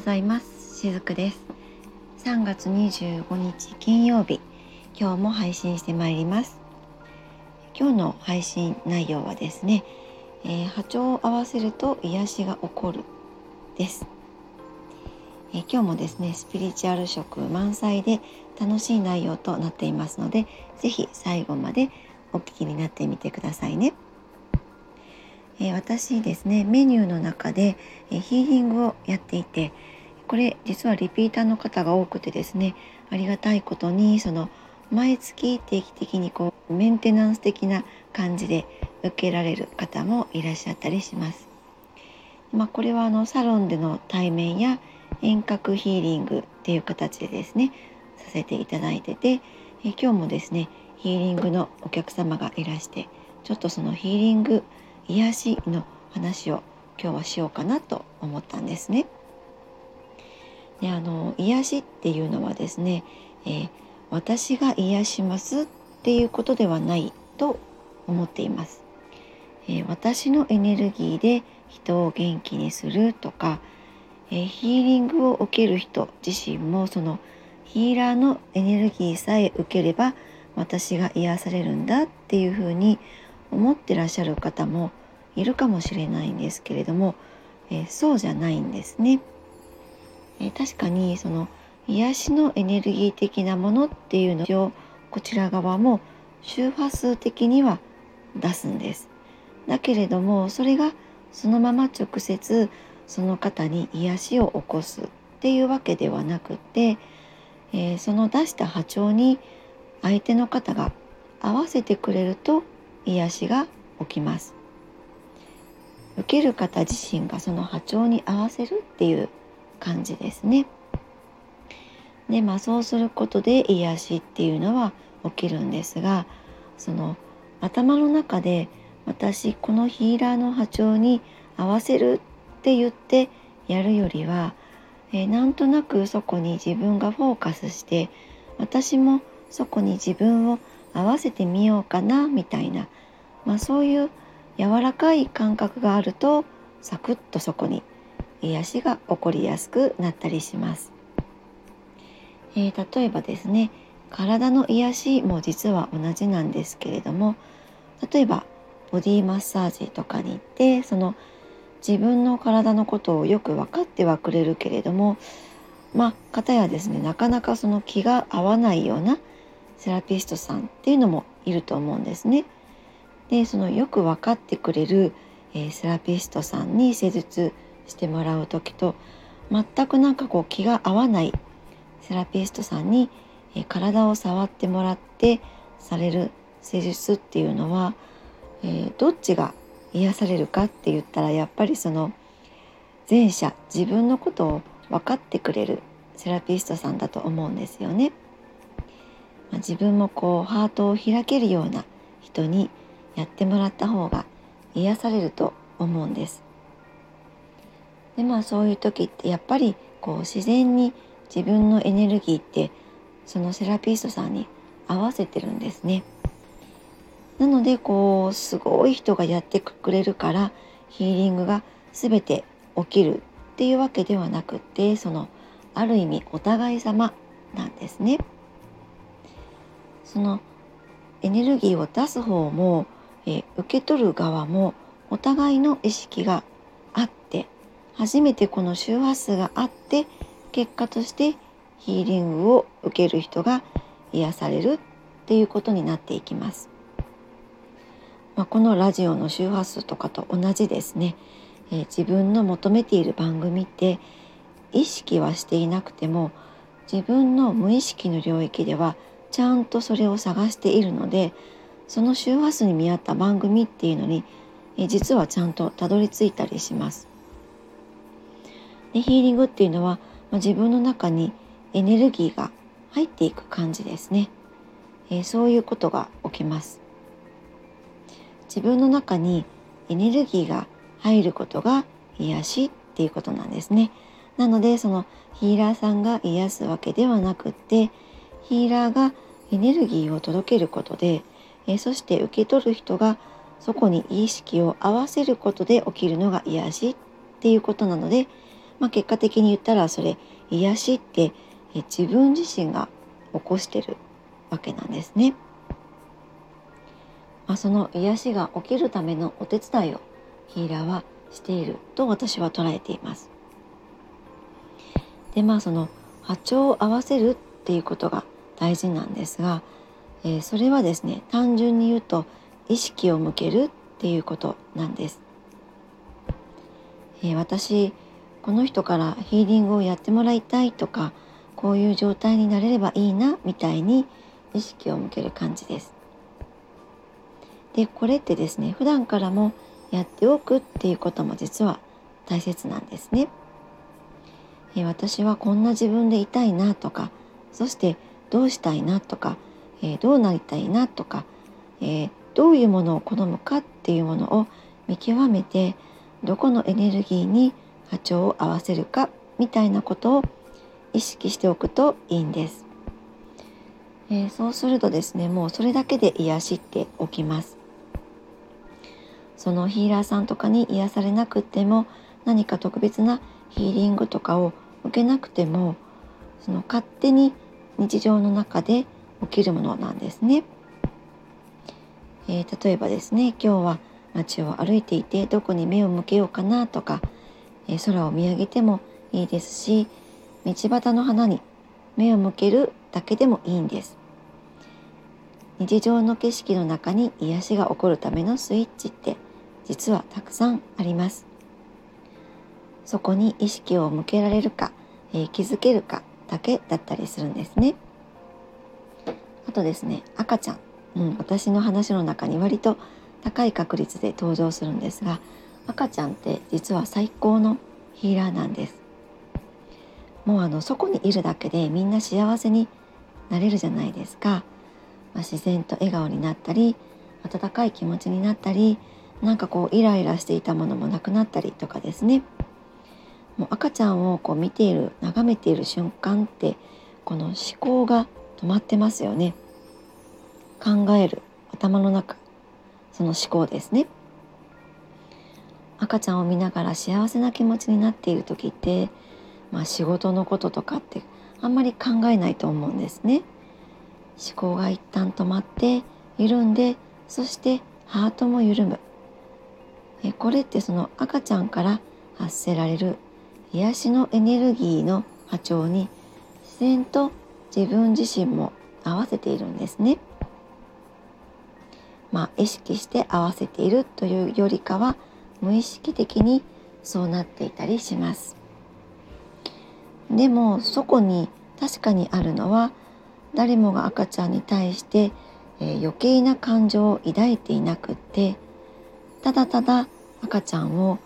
ございます。しずくです。3月25日金曜日今日も配信してまいります。今日の配信内容はですね、えー、波長を合わせると癒しが起こるです、えー、今日もですねスピリチュアル色満載で楽しい内容となっていますので是非最後までお聞きになってみてくださいね。え私ですねメニューの中で、えヒーリングをやっていてこれ実はリピーターの方が多くてですねありがたいことにその毎月定期的にこうメンテナンス的な感じで受けられる方もいらっしゃったりします。まあ、これはあのサロンでの対面や遠隔ヒーリングっていう形でですねさせていただいててえ今日もですねヒーリングのお客様がいらしてちょっとそのヒーリング癒しの話を今日はしようかなと思ったんですね。であの癒しっていうのはですね、えー、私が癒しますっていうことではないと思っています。えー、私のエネルギーで人を元気にするとか、えー、ヒーリングを受ける人自身もそのヒーラーのエネルギーさえ受ければ私が癒されるんだっていうふうに思ってらっしゃる方もいるかもしれないんですけれども、えー、そうじゃないんですね。えー、確かにその癒しのエネルギー的なものっていうのをこちら側も周波数的には出すんです。だけれどもそれがそのまま直接その方に癒しを起こすっていうわけではなくて、えー、その出した波長に相手の方が合わせてくれると癒しが起きます。受ける方自身がその波長に合わせるっていう感じですね。でまあそうすることで癒しっていうのは起きるんですがその頭の中で私このヒーラーの波長に合わせるって言ってやるよりは、えー、なんとなくそこに自分がフォーカスして私もそこに自分を合わせてみようかなみたいな、まあ、そういう柔らかい感覚があるとサクッとそこに癒しが起こりやすくなったりします。えー、例えばですね体の癒しも実は同じなんですけれども例えばボディマッサージとかに行ってその自分の体のことをよく分かってはくれるけれどもまあ方やですねなかなかその気が合わないようなセラピストさんっていうのもいると思うんですね。でそのよく分かってくれる、えー、セラピストさんに施術してもらう時と全くなんかこう気が合わないセラピストさんに、え、体を触ってもらってされる施術っていうのは、えー、どっちが癒されるかって言ったらやっぱりその前者自分のことを分かってくれるセラピストさんだと思うんですよね。まあ、自分もこうハートを開けるような人にやってもらった方が癒されると思うんです。でまあそういう時ってやっぱりこう自然に自分のエネルギーってそのセラピストさんに合わせてるんですね。なのでこうすごい人がやってくれるからヒーリングが全て起きるっていうわけではなくってそのある意味お互い様なんですね。そのエネルギーを出す方もえ受け取る側もお互いの意識が初めてこの周波数があって結果としてヒーリングを受ける人が癒されるっていうことになっていきます。まあ、このラジオの周波数とかと同じですね、えー、自分の求めている番組って意識はしていなくても自分の無意識の領域ではちゃんとそれを探しているのでその周波数に見合った番組っていうのに、え実はちゃんとたどり着いたりします。でヒーリングっていうのは、まあ、自分の中にエネルギーが入っていく感じですね、えー、そういうことが起きます。自分の中にエネルギーが入ることが癒しっていうことなんですね。なのでそのヒーラーさんが癒すわけではなくってヒーラーがエネルギーを届けることでえそして受け取る人がそこに意識を合わせることで起きるのが癒しっていうことなので、まあ、結果的に言ったらそれ癒しって自分自身が起こしてるわけなんですね。まあ、その癒しが起きるためのお手伝いをヒーラーはしていると私は捉えています。でまあその波長を合わせるっていうことが大事なんですが、えー、それはですね単純に言うと意識を向けるっていうことなんです。えー、私この人からヒーリングをやってもらいたいとかこういう状態になれればいいなみたいに意識を向ける感じです。でこれってですね普段からもやっておくっていうことも実は大切なんですね。え私はこんな自分でいたいなとかそしてどうしたいなとか、え、どうなりたいなとか、え、どういうものを好むかっていうものを見極めてどこのエネルギーに波長を合わせるかみたいなことを意識しておくといいんです。えー、そうするとですねもうそれだけで癒しって起きます。そのヒーラーさんとかに癒されなくても何か特別なヒーリングとかを受けなくてもその勝手に日常の中で起きるものなんですね。えー、例えばですね今日は街を歩いていてどこに目を向けようかなとか、えー、空を見上げてもいいですし道端の花に目を向けるだけでもいいんです。日常の景色の中に癒しが起こるためのスイッチって実はたくさんあります。そこに意識を向けられるか、えー、気づけるかだけだったりするんですね。あとですね赤ちゃん、うん、私の話の中に割と高い確率で登場するんですが赤ちゃんって実は最高のヒーラーなんです。もうあのそこにいるだけでみんな幸せになれるじゃないですか。まあ、自然と笑顔になったり温かい気持ちになったりなんかこうイライラしていたものもなくなったりとかですねもう赤ちゃんをこう見ている眺めている瞬間ってこの思考が止まってますよね考える頭の中その思考ですね赤ちゃんを見ながら幸せな気持ちになっている時って、まあ、仕事のこととかってあんまり考えないと思うんですね思考が一旦止まって緩んでそしてハートも緩むえこれってその赤ちゃんから発せられる癒しのエネルギーの波長に自然と自分自身も合わせているんですね。まあ意識して合わせているというよりかは無意識的にそうなっていたりします。でもそこに確かにあるのは誰もが赤ちゃんに対して、えー、余計な感情を抱いていなくってただただ赤ちゃんを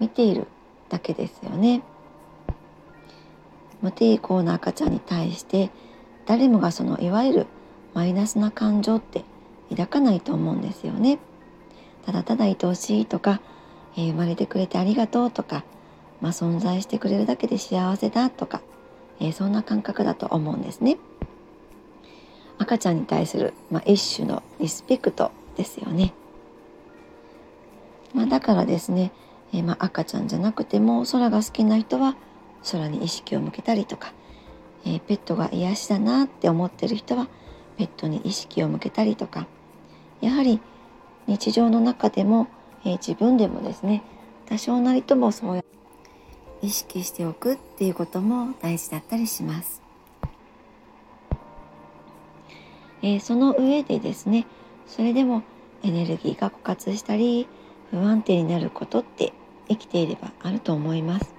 見ているだけですよね。無抵抗な赤ちゃんに対して誰もがそのいわゆるマイナスな感情って抱かないと思うんですよね。ただただ愛おしいとか、えー、生まれてくれてありがとうとか、まあ、存在してくれるだけで幸せだとか、えー、そんな感覚だと思うんですね。赤ちゃんに対する、まあ、一種のリスペクトですよね。まあ、だからですねえー、まあ、赤ちゃんじゃなくても空が好きな人は空に意識を向けたりとか、え、ペットが癒しだなって思ってる人はペットに意識を向けたりとかやはり日常の中でも、えー、自分でもですね多少なりともそう意識しておくっていうことも大事だったりします。えー、その上でですねそれでもエネルギーが枯渇したり不安定になることって生きていればあると思います。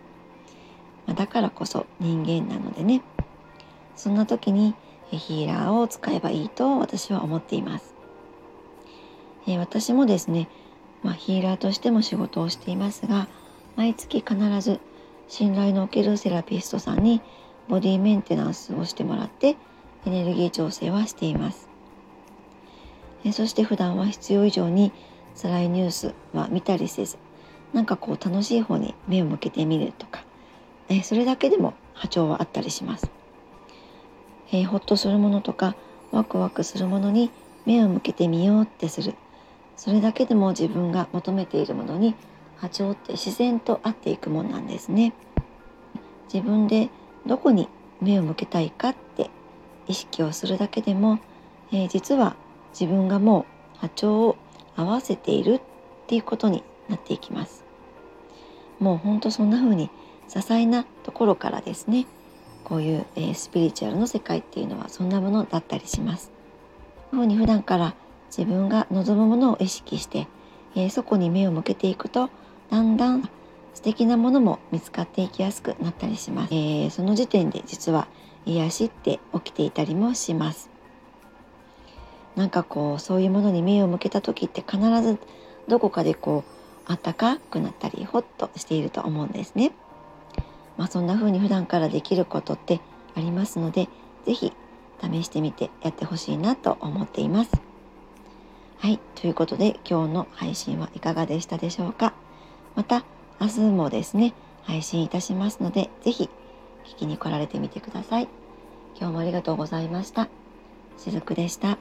まあ、だからこそ人間なのでねそんな時にヒーラーを使えばいいと私は思っています。え私もですね、まあ、ヒーラーとしても仕事をしていますが毎月必ず信頼のおけるセラピストさんにボディメンテナンスをしてもらってエネルギー調整はしています。えそして普段は必要以上に辛いニュースは見たりせずなんかこう楽しい方に目を向けてみるとか、えそれだけでも波長はあったりします。え、ほっとするものとかワクワクするものに目を向けてみようってするそれだけでも自分が求めているものに波長って自然と合っていくもんなんですね。自分でどこに目を向けたいかって意識をするだけでも、えー、実は自分がもう波長を合わせているっていうことになっていきますもうほんとそんな風に些細なところからですねこういう、えー、スピリチュアルの世界っていうのはそんなものだったりしますふうに普段から自分が望むものを意識して、えー、そこに目を向けていくとだんだん素敵なものも見つかっていきやすくなったりします、えー、その時点で実は癒しって起きていたりもします。なんかこうそういうものに目を向けた時って必ずどこかでこうあったかくなったりホッとしていると思うんですね。まあそんな風に普段からできることってありますので是非試してみてやってほしいなと思っています。はい、ということで今日の配信はいかがでしたでしょうか？また明日もですね、配信いたしますので、是非聞きに来られてみてください。今日もありがとうございました。しずくでした。